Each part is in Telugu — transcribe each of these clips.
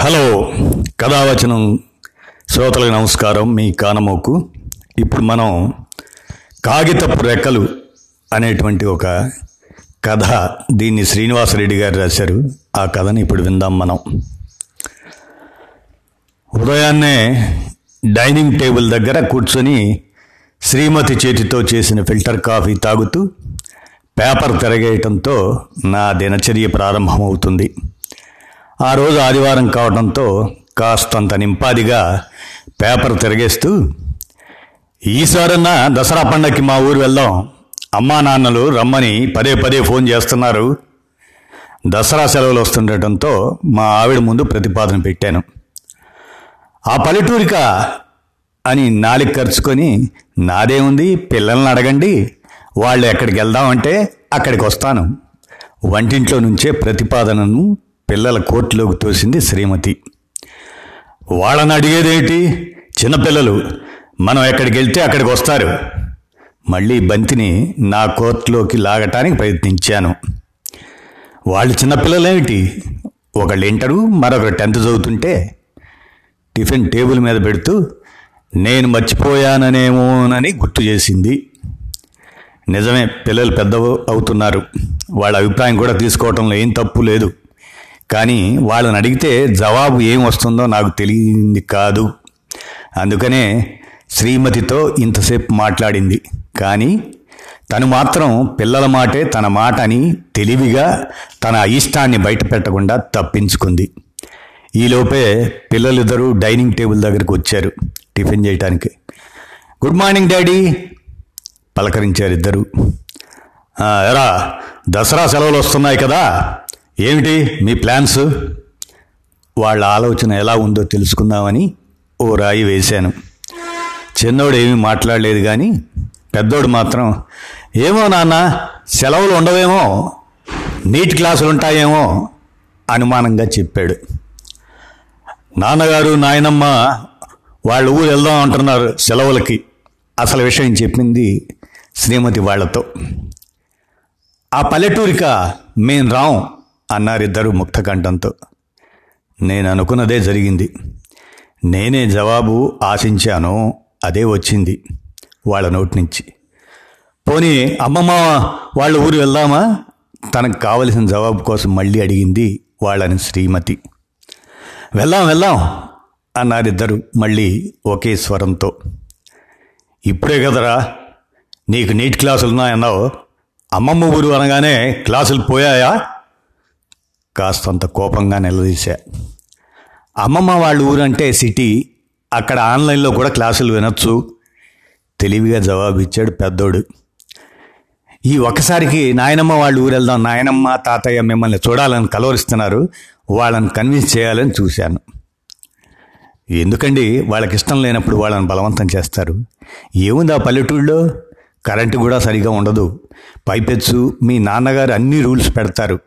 హలో కథావచనం శ్రోతలకు నమస్కారం మీ కానమోకు. ఇప్పుడు మనం కాగితపు రెక్కలు అనేటువంటి ఒక కథ దీన్ని శ్రీనివాసరెడ్డి గారు రాశారు. ఆ కథని ఇప్పుడు విందాం మనం. ఉదయాన్నే డైనింగ్ టేబుల్ దగ్గర కూర్చొని శ్రీమతి చేతితో చేసిన ఫిల్టర్ కాఫీ తాగుతూ పేపర్ తిరగేయటంతో నా దినచర్య ప్రారంభమవుతుంది. ఆ రోజు ఆదివారం కావడంతో కాస్తంత నింపాదిగా పేపర్ తిరగేస్తూ ఈసారన్నా దసరా పండగకి మా ఊరు వెళ్దాం. అమ్మా నాన్నలు రమ్మని పదే పదే ఫోన్ చేస్తున్నారు. దసరా సెలవులు వస్తుండటంతో మా ఆవిడ ముందు ప్రతిపాదన పెట్టాను. ఆ పల్లెటూరిక అని నాలిక ఖర్చుకొని నాదేముంది పిల్లల్ని అడగండి. వాళ్ళు ఎక్కడికి వెళ్దామంటే అక్కడికి వస్తాను వంటింట్లో నుంచే ప్రతిపాదనను పిల్లల కోర్టులోకి తోసింది శ్రీమతి. వాళ్ళని అడిగేదేంటి చిన్నపిల్లలు మనం ఎక్కడికి వెళ్తే అక్కడికి వస్తారు. మళ్ళీ బంతిని నా కోర్టులోకి లాగటానికి ప్రయత్నించాను. వాళ్ళు చిన్నపిల్లలేమిటి ఒకళ్ళు ఇంటరు మరొకరు టెన్త్ చదువుతుంటే టిఫిన్ టేబుల్ మీద పెడుతూ నేను మర్చిపోయాననేమోనని గుర్తు చేసింది. నిజమే పిల్లలు పెద్ద అవుతున్నారు. వాళ్ళ అభిప్రాయం కూడా తీసుకోవటంలో ఏం తప్పు లేదు. కానీ వాళ్ళని అడిగితే జవాబు ఏం వస్తుందో నాకు తెలియంది కాదు. అందుకనే శ్రీమతితో ఇంతసేపు మాట్లాడింది. కానీ తను మాత్రం పిల్లల మాటే తన మాట అని తెలివిగా తన అయిష్టాన్ని బయట పెట్టకుండా తప్పించుకుంది ఈలోపే పిల్లలిద్దరూ డైనింగ్ టేబుల్ దగ్గరికి వచ్చారు టిఫిన్ చేయటానికి. గుడ్ మార్నింగ్ డాడీ పలకరించారు ఇద్దరు. ఎరా దసరా సెలవులు వస్తున్నాయి కదా? ఏమిటి మీ ప్లాన్స్? వాళ్ళ ఆలోచన ఎలా ఉందో తెలుసుకుందామని ఓ రాయి వేశాను. చిన్నోడు ఏమీ మాట్లాడలేదు కానీ పెద్దోడు మాత్రం ఏమో నాన్న సెలవులు ఉండవేమో నీట్ క్లాసులు ఉంటాయేమో అనుమానంగా చెప్పాడు. నాన్నగారు నాయనమ్మ వాళ్ళ ఊరు వెళ్దాం అంటున్నారు సెలవులకి. అసలు విషయం చెప్పింది శ్రీమతి వాళ్ళతో ఆ పల్లెటూరిక మేం రాం అన్నారిద్దరు ముక్తకంఠంతో నేను అనుకున్నదే జరిగింది. నేనే జవాబు ఆశించాను అదే వచ్చింది వాళ్ళ నోటి నుంచి. పోనీ అమ్మమ్మ వాళ్ళ ఊరు వెళ్దామా? తనకు కావలసిన జవాబు కోసం మళ్ళీ అడిగింది వాళ్ళని శ్రీమతి. వెళ్దాం వెళ్దాం అన్నారిద్దరు మళ్ళీ ఒకే స్వరంతో. ఇప్పుడే కదరా నీకు నీట్ క్లాసులు ఉన్నాయన్నావు అమ్మమ్మ ఊరు అనగానే క్లాసులు పోయాయా? కాస్తంత కోపంగా నిలదీశా. అమ్మమ్మ వాళ్ళ ఊరంటే సిటీ అక్కడ ఆన్లైన్లో కూడా క్లాసులు వినొచ్చు. తెలివిగా జవాబు ఇచ్చాడు పెద్దోడు. ఈ ఒక్కసారికి నాయనమ్మ వాళ్ళ ఊరు వెళ్దాం నాయనమ్మ తాతయ్య మిమ్మల్ని చూడాలని కలవరిస్తున్నారు. వాళ్ళని కన్విన్స్ చేయాలని చూశాను. ఎందుకండి? వాళ్ళకి ఇష్టం లేనప్పుడు వాళ్ళని బలవంతం చేస్తారు. ఏముంది ఆ పల్లెటూళ్ళలో కరెంటు కూడా సరిగా ఉండదు. పైపెచ్చు మీ నాన్నగారు అన్ని రూల్స్ పెడతారు.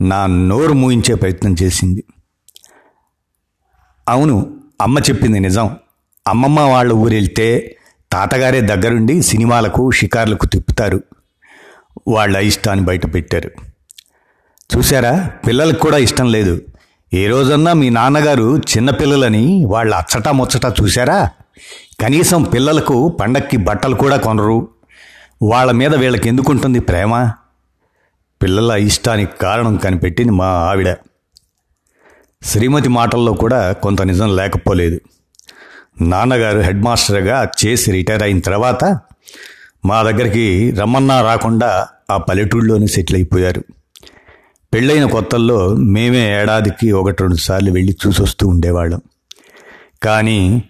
నా నోరు మూయించే ప్రయత్నం చేసింది. అవును అమ్మ చెప్పింది నిజం. అమ్మమ్మ వాళ్ళ ఊరు వెళ్తే తాతగారే దగ్గరుండి సినిమాలకు షికార్లకు తిప్పుతారు. వాళ్ళ ఇష్టాన్ని బయట పెట్టారు. చూసారా పిల్లలకు కూడా ఇష్టం లేదు. ఏ రోజన్నా మీ నాన్నగారు చిన్నపిల్లలని వాళ్ళ అచ్చటా ముచ్చట చూశారా? కనీసం పిల్లలకు పండక్కి బట్టలు కూడా కొనరు. వాళ్ళ మీద వీళ్ళకి ఎందుకుంటుంది ప్రేమ? పిల్లల ఇష్టానికి కారణం కనిపెట్టింది మా ఆవిడ. శ్రీమతి మాటల్లో కూడా కొంత నిజం లేకపోలేదు. నాన్నగారు హెడ్ మాస్టర్గా చేసి రిటైర్ అయిన తర్వాత మా దగ్గరికి రమ్మన్నా రాకుండా ఆ పల్లెటూళ్ళలోనే సెటిల్ అయిపోయారు. పెళ్ళైన కొత్తల్లో మేమే ఏడాదికి ఒకటి రెండు సార్లు వెళ్ళి చూసొస్తూ ఉండేవాళ్ళం. కానీ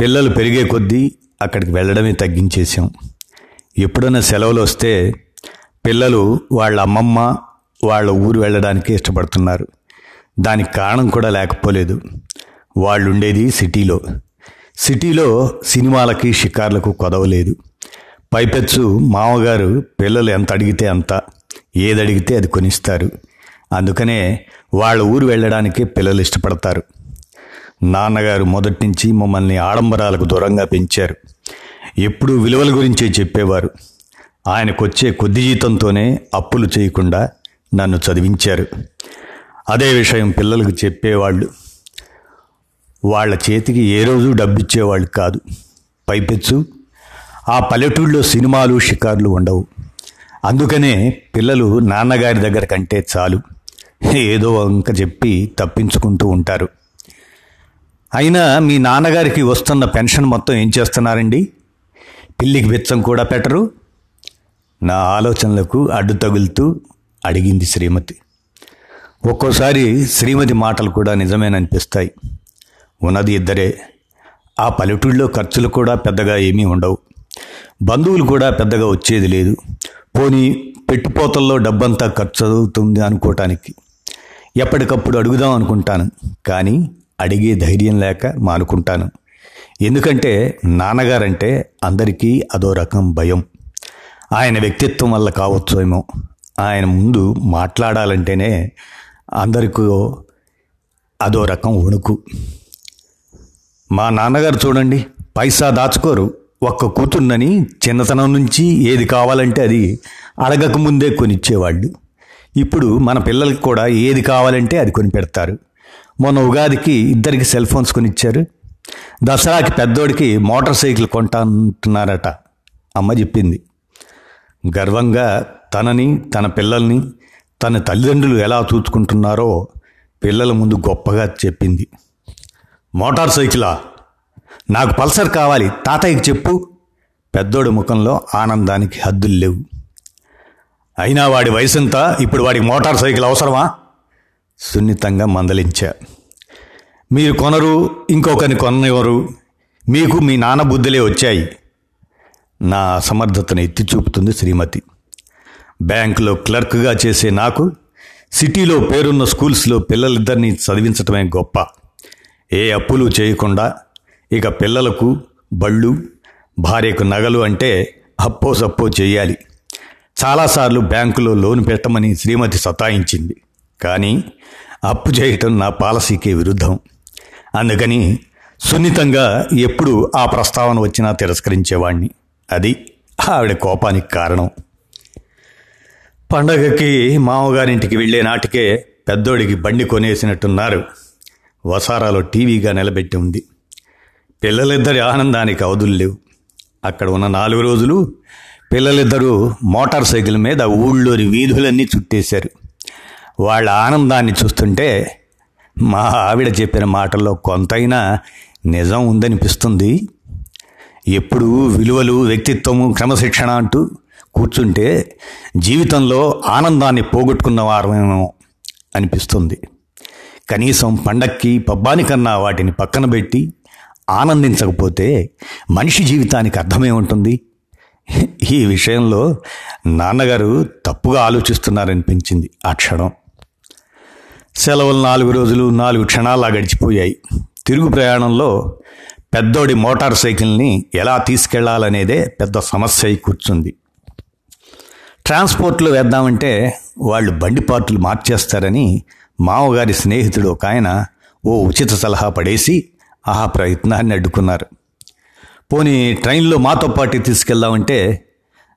పిల్లలు పెరిగే కొద్దీ అక్కడికి వెళ్ళడమే తగ్గించేసాం ఎప్పుడైనా సెలవులు వస్తే పిల్లలు వాళ్ళ అమ్మమ్మ వాళ్ళ ఊరు వెళ్ళడానికి ఇష్టపడుతున్నారు. దానికి కారణం కూడా లేకపోలేదు. వాళ్ళు ఉండేది సిటీలో. సిటీలో సినిమాలకి షికార్లకు కొదవలేదు పైపెచ్చు మామగారు పిల్లలు ఎంత అడిగితే అంత ఏది అడిగితే అది కొనిస్తారు. అందుకనే వాళ్ళ ఊరు వెళ్ళడానికి పిల్లలు ఇష్టపడతారు. నాన్నగారు మొదటి నుంచి మమ్మల్ని ఆడంబరాలకు దూరంగా పెంచారు. ఎప్పుడూ విలువల గురించే చెప్పేవారు. ఆయనకొచ్చే కొద్ది జీతంతోనే అప్పులు చేయకుండా నన్ను చదివించారు. అదే విషయం పిల్లలకు చెప్పేవాళ్ళు. వాళ్ళ చేతికి ఏ రోజు డబ్బిచ్చేవాళ్ళు కాదు. పైపెచ్చు. ఆ పల్లెటూళ్ళలో సినిమాలు షికార్లు ఉండవు. అందుకనే పిల్లలు నాన్నగారి దగ్గర కంటే చాలు. ఏదో వంక చెప్పి తప్పించుకుంటూ ఉంటారు. అయినా మీ నాన్నగారికి వస్తున్న పెన్షన్ మొత్తం ఏం చేస్తున్నారండి? పిల్లికి వెచ్చం కూడా పెట్టరు. నా ఆలోచనలకు అడ్డు తగులుతూ అడిగింది శ్రీమతి. ఒక్కోసారి శ్రీమతి మాటలు కూడా నిజమేననిపిస్తాయి. ఉన్నది ఇద్దరే. ఆ పల్లెటూళ్ళలో ఖర్చులు కూడా పెద్దగా ఏమీ ఉండవు. బంధువులు కూడా పెద్దగా వచ్చేది లేదు. పోనీ పెట్టుపోతల్లో డబ్బంతా ఖర్చు అవుతుంది అనుకోవటానికి ఎప్పటికప్పుడు అడుగుదాం అనుకుంటాను. కానీ అడిగే ధైర్యం లేక మానుకుంటాను. ఎందుకంటే నాన్నగారంటే అందరికీ అదో రకం భయం. ఆయన వ్యక్తిత్వం వల్ల కావచ్చు ఏమో. ఆయన ముందు మాట్లాడాలంటేనే అందరికీ అదో రకం వణుకు. మా నాన్నగారు చూడండి పైసా దాచుకోరు. ఒక్క కూతుర్నని చిన్నతనం నుంచి ఏది కావాలంటే అది అడగక ముందే కొనిచ్చేవాళ్ళు. ఇప్పుడు మన పిల్లలకి కూడా ఏది కావాలంటే అది కొనిపెడతారు. మొన్న ఉగాదికి ఇద్దరికి సెల్ ఫోన్స్ కొనిచ్చారు. దసరాకి పెద్దోడికి మోటార్ సైకిల్ కొంటా అంటున్నారట అమ్మ చెప్పింది. గర్వంగా తనని తన పిల్లల్ని తన తల్లిదండ్రులు ఎలా చూసుకుంటున్నారో పిల్లల ముందు గొప్పగా చెప్పింది. మోటార్ సైకిలా? నాకు పల్సర్ కావాలి తాతయ్యకి చెప్పు. పెద్దోడి ముఖంలో ఆనందానికి హద్దులు లేవు. అయినా వాడి వయసంతా? ఇప్పుడు వాడికి మోటార్ సైకిల్ అవసరమా? సున్నితంగా మందలించా. మీరు కొనరు ఇంకొకరిని కొననివ్వరు. మీకు మీ నాన్న బుద్ధులే వచ్చాయి. నా అసమర్థతను ఎత్తి చూపుతుంది శ్రీమతి. బ్యాంకులో క్లర్క్గా చేసే నాకు సిటీలో పేరున్న స్కూల్స్లో పిల్లలిద్దరినీ చదివించటమే గొప్ప. ఏ అప్పులు చేయకుండా ఇక పిల్లలకు బళ్ళు భార్యకు నగలు అంటే అప్పో సప్పో చేయాలి. చాలాసార్లు బ్యాంకులో లోన్ పెట్టమని శ్రీమతి సతాయించింది. కానీ అప్పు చేయటం నా పాలసీకే విరుద్ధం. అందుకని సున్నితంగా ఎప్పుడు ఆ ప్రస్తావన వచ్చినా తిరస్కరించేవాణ్ణి. అది ఆవిడ కోపానికి కారణం. పండగకి మామగారింటికి వెళ్ళే నాటికే పెద్దోడికి బండి కొనేసినట్టున్నారు. వసారాలో టీవీగా నిలబెట్టి ఉంది. పిల్లలిద్దరి ఆనందానికి అవధులు లేవు. అక్కడ ఉన్న నాలుగు రోజులు పిల్లలిద్దరూ మోటార్ సైకిల్ మీద ఊళ్ళోని వీధులన్నీ చుట్టేశారు. వాళ్ళ ఆనందాన్ని చూస్తుంటే మా ఆవిడ చెప్పిన మాటల్లో కొంతైనా నిజం ఉందనిపిస్తుంది. ఎప్పుడు విలువలు వ్యక్తిత్వము క్రమశిక్షణ అంటూ కూర్చుంటే జీవితంలో ఆనందాన్ని పోగొట్టుకున్న వారమేమో అనిపిస్తుంది. కనీసం పండక్కి పబ్బానికన్నా వాటిని పక్కన పెట్టి ఆనందించకపోతే మనిషి జీవితానికి అర్థమే ఉంటుంది. ఈ విషయంలో నాన్నగారు తప్పుగా ఆలోచిస్తున్నారనిపించింది ఆ క్షణం. సెలవులు నాలుగు రోజులు నాలుగు క్షణాలా గడిచిపోయాయి. తిరుగు ప్రయాణంలో పెద్దోడి మోటార్ సైకిల్ని ఎలా తీసుకెళ్ళాలనేదే పెద్ద సమస్య అయి కూర్చుంది. ట్రాన్స్పోర్ట్లో వేద్దామంటే వాళ్ళు బండి పార్టులు మార్చేస్తారని మామగారి స్నేహితుడు ఒక ఆయన ఓ ఉచిత సలహా పడేసి ఆ ప్రయత్నాన్ని అడ్డుకున్నారు. పోనీ ట్రైన్లో మాతో పాటు తీసుకెళ్దామంటే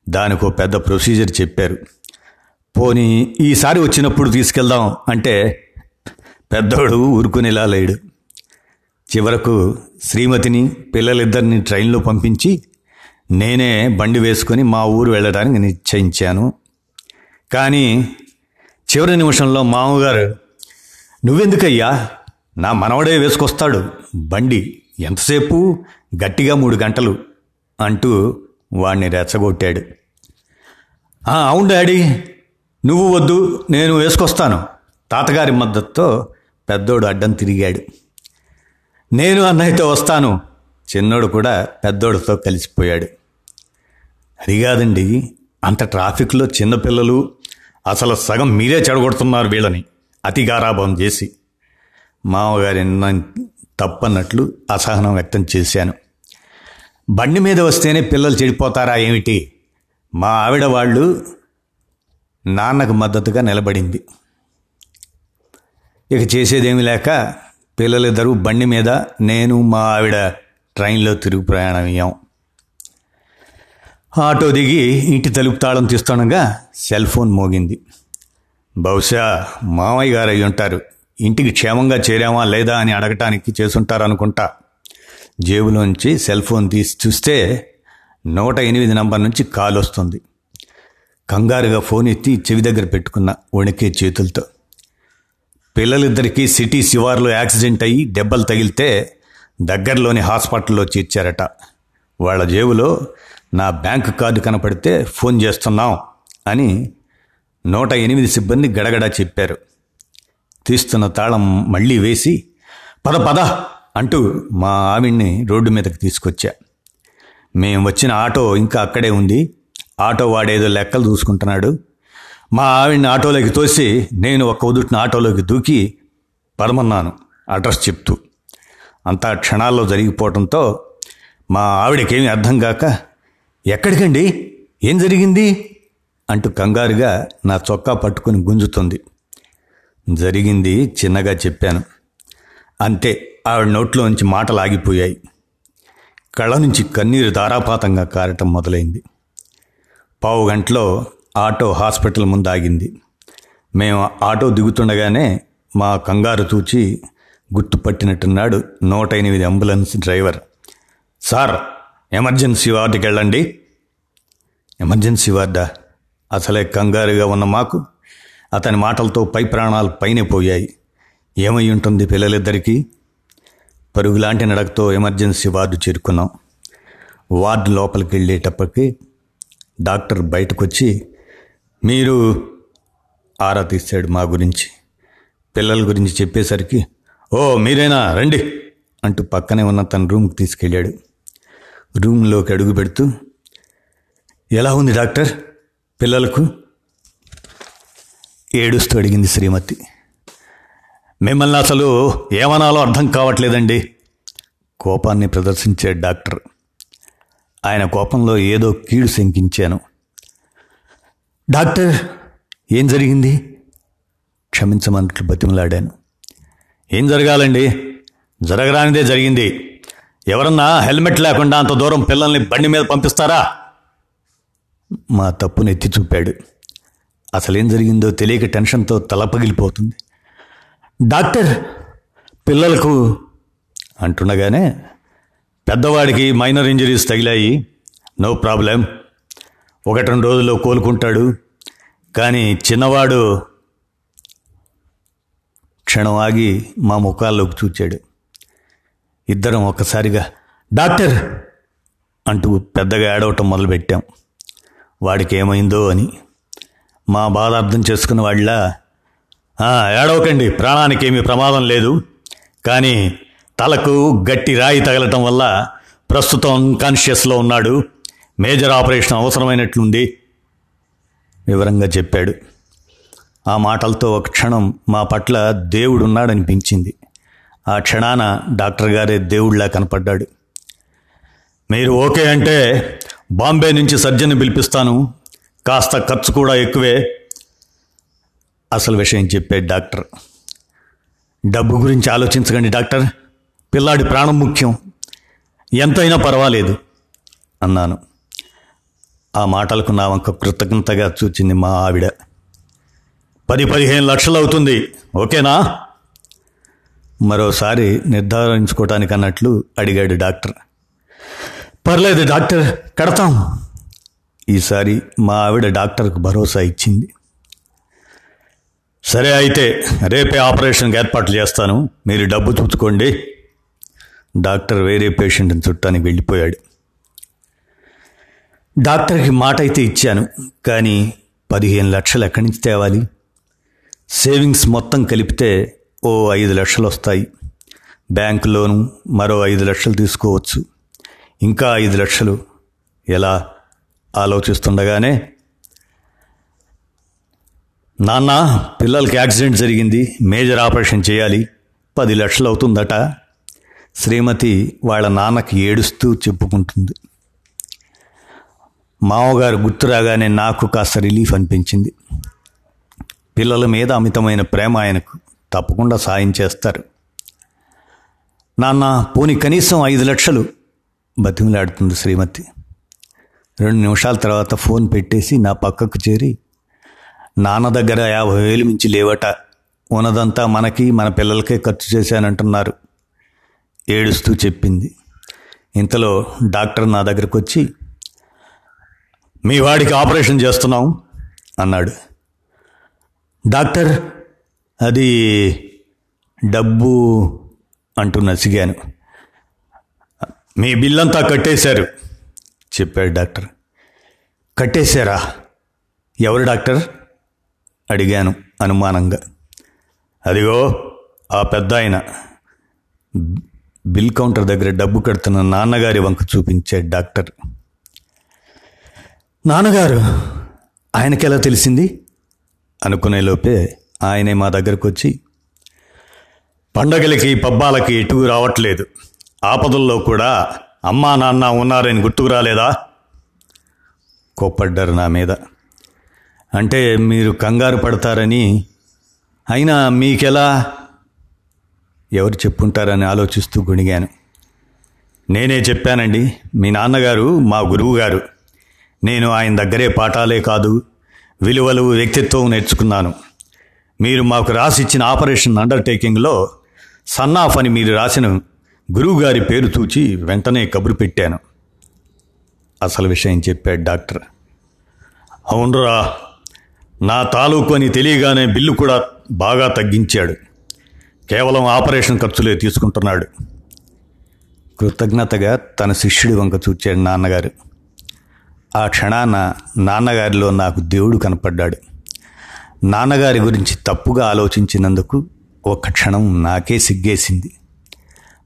దానికి ఒక పెద్ద ప్రొసీజర్ చెప్పారు. పోనీ ఈసారి వచ్చినప్పుడు తీసుకెళ్దాం అంటే పెద్దోడు ఊరుకునేలా లేడు. చివరకు శ్రీమతిని పిల్లలిద్దరిని ట్రైన్లో పంపించి నేనే బండి వేసుకొని మా ఊరు వెళ్ళడానికి నిశ్చయించాను. కానీ చివరి నిమిషంలో మామగారు నువ్వెందుకయ్యా? నా మనవడే వేసుకొస్తాడు. బండి ఎంతసేపు? గట్టిగా మూడు గంటలు అంటూ వాణ్ణి రెచ్చగొట్టాడు. అవును డాడీ. నువ్వు వద్దు నేను వేసుకొస్తాను. తాతగారి మద్దతుతో పెద్దోడు అడ్డం తిరిగాడు. నేను అన్నయ్యతో వస్తాను. చిన్నోడు కూడా పెద్దోడితో కలిసిపోయాడు. అది కాదండి అంత ట్రాఫిక్లో చిన్నపిల్లలు అసలు సగం మీరే చెడగొడుతున్నారు వీళ్ళని. అతి గారాభం చేసి. మామగారి తప్పన్నట్లు అసహనం వ్యక్తం చేశాను. బండి మీద వస్తేనే పిల్లలు చెడిపోతారా ఏమిటి? మా ఆవిడ వాళ్ళు నాన్నకు మద్దతుగా నిలబడింది. ఇక చేసేదేమీ లేక పిల్లలిద్దరూ బండి మీద నేను మా ఆవిడ ట్రైన్లో తిరుగు ప్రయాణం అయ్యాం. ఆటో దిగి ఇంటి తలుపు తాళం తీస్తుండగా సెల్ ఫోన్ మోగింది. బహుశా మామయ్య గారు అయి ఉంటారు. ఇంటికి క్షేమంగా చేరామా లేదా అని అడగటానికి చేసుంటారనుకుంటా జేబులోంచి సెల్ ఫోన్ తీసి చూస్తే నూట ఎనిమిది నంబర్ నుంచి కాల్ వస్తుంది. కంగారుగా ఫోన్ ఎత్తి చెవి దగ్గర పెట్టుకున్న వణికే చేతులతో. పిల్లలిద్దరికీ సిటీ శివార్లో యాక్సిడెంట్ అయ్యి దెబ్బలు తగిలితే దగ్గరలోని హాస్పిటల్లో చేర్చారట. వాళ్ళ జేబులో నా బ్యాంకు కార్డు కనపడితే ఫోన్ చేస్తున్నాం అని నూట ఎనిమిది సిబ్బంది గడగడ చెప్పారు. తీస్తున్న తాళం మళ్ళీ వేసి పద పద అంటూ మా ఆవిడ్ని రోడ్డు మీదకి తీసుకొచ్చా. మేము వచ్చిన ఆటో ఇంకా అక్కడే ఉంది. ఆటో వాడేదో లెక్కలు చూసుకుంటున్నాడు. మా ఆవిడ్ని ఆటోలోకి తోసి నేను ఒక ఉదుటిన ఆటోలోకి దూకి పరమన్నాను అడ్రస్ చెప్తూ. అంతా క్షణాల్లో జరిగిపోవడంతో మా ఆవిడకేమీ అర్థం కాక ఎక్కడికండి? ఏం జరిగింది? అంటూ కంగారుగా నా చొక్కా పట్టుకుని గుంజుతుంది. జరిగింది చిన్నగా చెప్పాను. అంతే ఆవిడ నోట్లోంచి మాటలు ఆగిపోయాయి కళ్ళ నుంచి కన్నీరు ధారాపాతంగా కారటం మొదలైంది. పావు గంటలో ఆటో హాస్పిటల్ ముందు ఆగింది మేము ఆటో దిగుతుండగానే మా కంగారు తూచి గుర్తుపట్టినట్టున్నాడు నూట ఎనిమిది అంబులెన్స్ డ్రైవర్. సార్ ఎమర్జెన్సీ వార్డుకి వెళ్ళండి ఎమర్జెన్సీ వార్డా? అసలే కంగారుగా ఉన్న మాకు? అతని మాటలతో పై ప్రాణాలు పైనే పోయాయి. ఏమై ఉంటుంది పిల్లలిద్దరికీ? పరుగులాంటి నడకతో ఎమర్జెన్సీ వార్డు చేరుకున్నాం. వార్డు లోపలికి వెళ్ళేటప్పటికి డాక్టర్ బయటకు వచ్చి మీరు ఆరా తీశాడు మా గురించి. పిల్లల గురించి చెప్పేసరికి ఓ మీరేనా రండి అంటూ పక్కనే ఉన్న తన రూమ్కి తీసుకెళ్ళాడు. రూమ్లోకి అడుగు పెడుతూ ఎలా ఉంది డాక్టర్ పిల్లలకు? ఏడుస్తూ అడిగింది శ్రీమతి. మిమ్మల్ని అసలు ఏమనాలో అర్థం కావట్లేదండి కోపాన్ని ప్రదర్శించే డాక్టర్. ఆయన కోపంలో ఏదో కీడు శంకించాను. డాక్టర్ ఏం జరిగింది? క్షమించమన్నట్లు బతిమలాడాను. ఏం జరగాలండి? జరగరానిదే జరిగింది. ఎవరన్నా హెల్మెట్ లేకుండా అంత దూరం పిల్లల్ని బండి మీద పంపిస్తారా? మా తప్పును ఎత్తి చూపాడు. అసలేం జరిగిందో తెలియక టెన్షన్తో తల పగిలిపోతుంది. డాక్టర్ పిల్లలకు అంటుండగానే పెద్దవాడికి మైనర్ ఇంజరీస్ తగిలాయి. No problem. ఒకటి రెండు రోజుల్లో కోలుకుంటాడు. కానీ చిన్నవాడు క్షణం ఆగి మా ముఖాల్లోకి చూచాడు. ఇద్దరం ఒక్కసారిగా డాక్టర్! అంటూ పెద్దగా ఏడవటం మొదలుపెట్టాం. వాడికి ఏమైందో అని. మా బాధ అర్థం చేసుకున్న వాళ్ళ ఏడవకండి ప్రాణానికి ఏమీ ప్రమాదం లేదు. కానీ తలకు గట్టి రాయి తగలటం వల్ల ప్రస్తుతం కాన్షియస్లో ఉన్నాడు. మేజర్ ఆపరేషన్ అవసరమైనట్లుంది వివరంగా చెప్పాడు. ఆ మాటలతో ఒక క్షణం మా పట్ల దేవుడున్నాడనిపించింది ఆ క్షణాన డాక్టర్ గారే దేవుడిలా కనపడ్డాడు. మీరు ఓకే అంటే బాంబే నుంచి సర్జన్ పిలిపిస్తాను. కాస్త ఖర్చు కూడా ఎక్కువే. అసలు విషయం చెప్పాడు డాక్టర్. డబ్బు గురించి ఆలోచించకండి డాక్టర్. పిల్లాడి ప్రాణం ముఖ్యం. ఎంతైనా పర్వాలేదు అన్నాను. ఆ మాటలకు నా వంక కృతజ్ఞతగా చూచింది మా ఆవిడ. పది పదిహేను లక్షలు అవుతుంది ఓకేనా? మరోసారి నిర్ధారించుకోవటానికి అన్నట్లు అడిగాడు డాక్టర్. పర్లేదు డాక్టర్ కడతాం. ఈసారి మా ఆవిడ డాక్టర్కు భరోసా ఇచ్చింది. సరే అయితే రేపే ఆపరేషన్కి ఏర్పాట్లు చేస్తాను. మీరు డబ్బు చూసుకోండి. డాక్టర్ వేరే పేషెంట్ని చుట్టానికి వెళ్ళిపోయాడు. డాక్టర్కి మాట అయితే ఇచ్చాను. కానీ పదిహేను లక్షలు ఎక్కడి నుంచి తేవాలి? సేవింగ్స్ మొత్తం కలిపితే ఓ ఐదు లక్షలు వస్తాయి. బ్యాంక్ లోను మరో ఐదు లక్షలు తీసుకోవచ్చు. ఇంకా ఐదు లక్షలు. ఎలా? ఆలోచిస్తుండగానే నాన్న పిల్లలకి యాక్సిడెంట్ జరిగింది. మేజర్ ఆపరేషన్ చేయాలి. పది లక్షలు అవుతుందట. శ్రీమతి వాళ్ళ నాన్నకి ఏడుస్తూ చెప్పుకుంటుంది. మామగారు గుర్తు రాగానే నాకు కాస్త రిలీఫ్ అనిపించింది. పిల్లల మీద అమితమైన ప్రేమ ఆయనకు తప్పకుండా సాయం చేస్తారు. నాన్న పోని కనీసం ఐదు లక్షలు బతిమిలాడుతుంది శ్రీమతి. రెండు నిమిషాల తర్వాత ఫోన్ పెట్టేసి నా పక్కకు చేరి నాన్న దగ్గర యాభై వేలు మించి లేవట ఉన్నదంతా మనకి మన పిల్లలకే ఖర్చు చేశానంటున్నారు. ఏడుస్తూ చెప్పింది. ఇంతలో డాక్టర్ నా దగ్గరకు వచ్చి మీ వాడికి ఆపరేషన్ చేస్తున్నాం అన్నాడు. డాక్టర్ అది డబ్బు అంటూ నసిగాను. మీ బిల్లంతా కట్టేశారు చెప్పాడు డాక్టర్. కట్టేశారా? ఎవరు డాక్టర్? అడిగాను అనుమానంగా. అదిగో ఆ పెద్ద ఆయన. బిల్ కౌంటర్ దగ్గర డబ్బు కడుతున్న నాన్నగారి వంక చూపించాడు డాక్టర్. నాన్నగారు ఆయనకి ఎలా తెలిసింది? అనుకునే లోపే ఆయనే మా దగ్గరకు వచ్చి పండగలకి పబ్బాలకి ఎటు రావట్లేదు. ఆపదల్లో కూడా అమ్మా నాన్న ఉన్నారని గుర్తుకు రాలేదా? కోప్పడ్డారు నా మీద. అంటే మీరు కంగారు పడతారని అయినా మీకెలా? ఎవరు చెప్పుంటారని ఆలోచిస్తూ గుణిగాను. నేనే చెప్పానండి మీ నాన్నగారు మా గురువు గారు నేను ఆయన దగ్గరే పాఠాలే కాదు విలువలు వ్యక్తిత్వం నేర్చుకున్నాను. మీరు మాకు రాసిచ్చిన ఆపరేషన్ అండర్టేకింగ్లో సన్నాఫ్ అని మీరు రాసిన గురువుగారి పేరు చూచి వెంటనే కబురు పెట్టాను. అసలు విషయం చెప్పాడు డాక్టర్. అవునరా నా తాలూకు అని తెలియగానే బిల్లు కూడా బాగా తగ్గించాడు. కేవలం ఆపరేషన్ ఖర్చులే తీసుకుంటున్నాడు. కృతజ్ఞతగా తన శిష్యుడి వంక చూచాడు నాన్నగారు. ఆ క్షణాన నాన్నగారిలో నాకు దేవుడు కనపడ్డాడు. నాన్నగారి గురించి తప్పుగా ఆలోచించినందుకు ఒక్క క్షణం నాకే సిగ్గేసింది.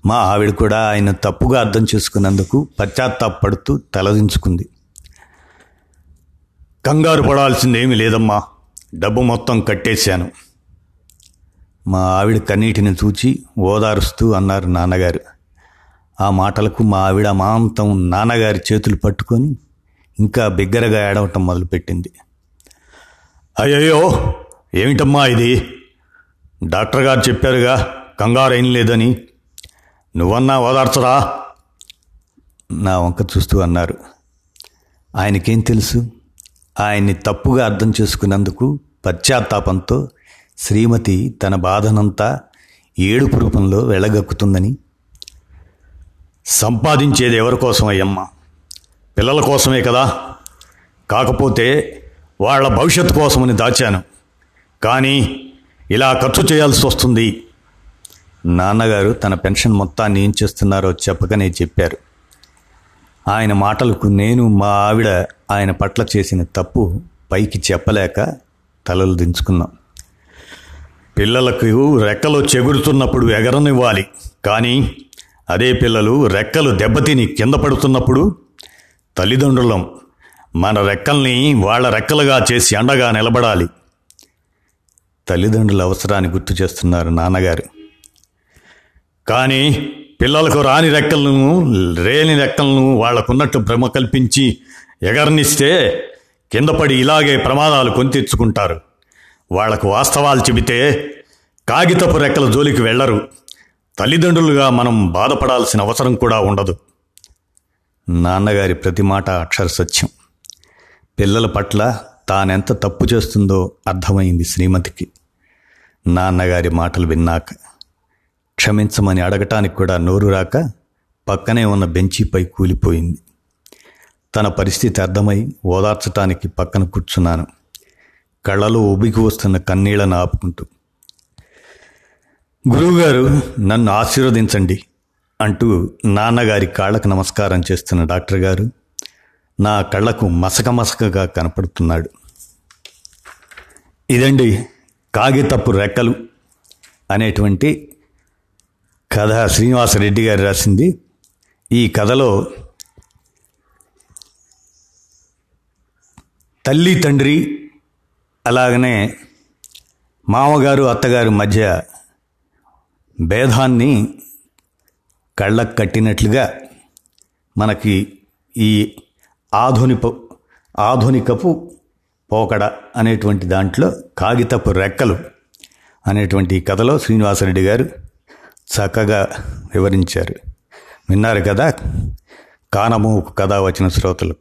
మా ఆవిడ కూడా ఆయన తప్పుగా అర్థం చేసుకున్నందుకు పశ్చాత్తాపడుతూ తలదించుకుంది. కంగారు పడాల్సిందేమీ లేదమ్మా డబ్బు మొత్తం కట్టేశాను. మా ఆవిడ కన్నీటిని చూచి ఓదారుస్తూ అన్నారు నాన్నగారు. ఆ మాటలకు మా ఆవిడ మాంతం నాన్నగారి చేతులు పట్టుకొని ఇంకా బిగ్గరగా ఏడవటం మొదలుపెట్టింది. అయ్యయ్యో ఏమిటమ్మా ఇది? డాక్టర్ గారు చెప్పారుగా కంగారు ఏం లేదని. నువ్వన్నా ఓదార్చరా? నా వంక చూస్తూ అన్నారు. ఆయనకేం తెలుసు? ఆయన్ని తప్పుగా అర్థం చేసుకున్నందుకు పశ్చాత్తాపంతో శ్రీమతి తన బాధనంతా ఏడుపు రూపంలో వెళ్ళగక్కుతుందని సంపాదించేది ఎవరి కోసమయ్యమ్మా పిల్లల కోసమే కదా? కాకపోతే వాళ్ళ భవిష్యత్తు కోసమని దాచాను. కానీ ఇలా ఖర్చు చేయాల్సి వస్తుంది. నాన్నగారు తన పెన్షన్ మొత్తాన్ని ఏం చేస్తున్నారో చెప్పకనే చెప్పారు. ఆయన మాటలకు నేను మా ఆవిడ ఆయన పట్ల చేసిన తప్పు పైకి చెప్పలేక తలలు దించుకున్నాం. పిల్లలకు రెక్కలు చెగురుతున్నప్పుడు ఎగరనివ్వాలి. కానీ అదే పిల్లలు రెక్కలు దెబ్బతిని కింద పడుతున్నప్పుడు తల్లిదండ్రులం. మన రెక్కల్ని వాళ్ళ రెక్కలుగా చేసి అండగా నిలబడాలి. తల్లిదండ్రుల అవసరాన్ని గుర్తు చేస్తున్నారు నాన్నగారు. కానీ పిల్లలకు రాని రెక్కలను రేని రెక్కలను వాళ్ళకున్నట్టు భ్రమ కల్పించి ఎగర్నిస్తే కింద పడి ఇలాగే ప్రమాదాలు కొని తెచ్చుకుంటారు వాళ్ళకు వాస్తవాలు చెబితే కాగితపు రెక్కల జోలికి వెళ్ళరు తల్లిదండ్రులుగా మనం బాధపడాల్సిన అవసరం కూడా ఉండదు. నాన్నగారి ప్రతి మాట అక్షర సత్యం పిల్లల పట్ల తానెంత తప్పు చేస్తుందో అర్థమైంది శ్రీమతికి. నాన్నగారి మాటలు విన్నాక క్షమించమని అడగటానికి కూడా నోరు రాక పక్కనే ఉన్న బెంచీపై కూలిపోయింది. తన పరిస్థితి అర్థమై ఓదార్చటానికి పక్కన కూర్చున్నాను. కళ్ళలో ఉబికి వస్తున్న కన్నీళ్ళను ఆపుకుంటూ గురువుగారు నన్ను ఆశీర్వదించండి. అంటూ నాన్నగారి కాళ్ళకు నమస్కారం చేస్తున్న డాక్టర్ గారు నా కళ్ళకు మసక మసకగా కనపడుతున్నాడు. ఇదండి కాగితప్పు రెక్కలు అనేటువంటి కథ శ్రీనివాసరెడ్డి గారు రాసింది. ఈ కథలో తల్లి తండ్రి అలాగనే మామగారు అత్తగారు మధ్య భేదాన్ని కళ్ళకు కట్టినట్లుగా మనకి ఈ ఆధునిక ఆధునికపు పోకడ అనేటువంటి దాంట్లో కాగితపు రెక్కలు అనేటువంటి కథలో శ్రీనివాసరెడ్డి గారు చక్కగా వివరించారు. విన్నారు కదా? కానము కథ వచ్చిన శ్రోతలు.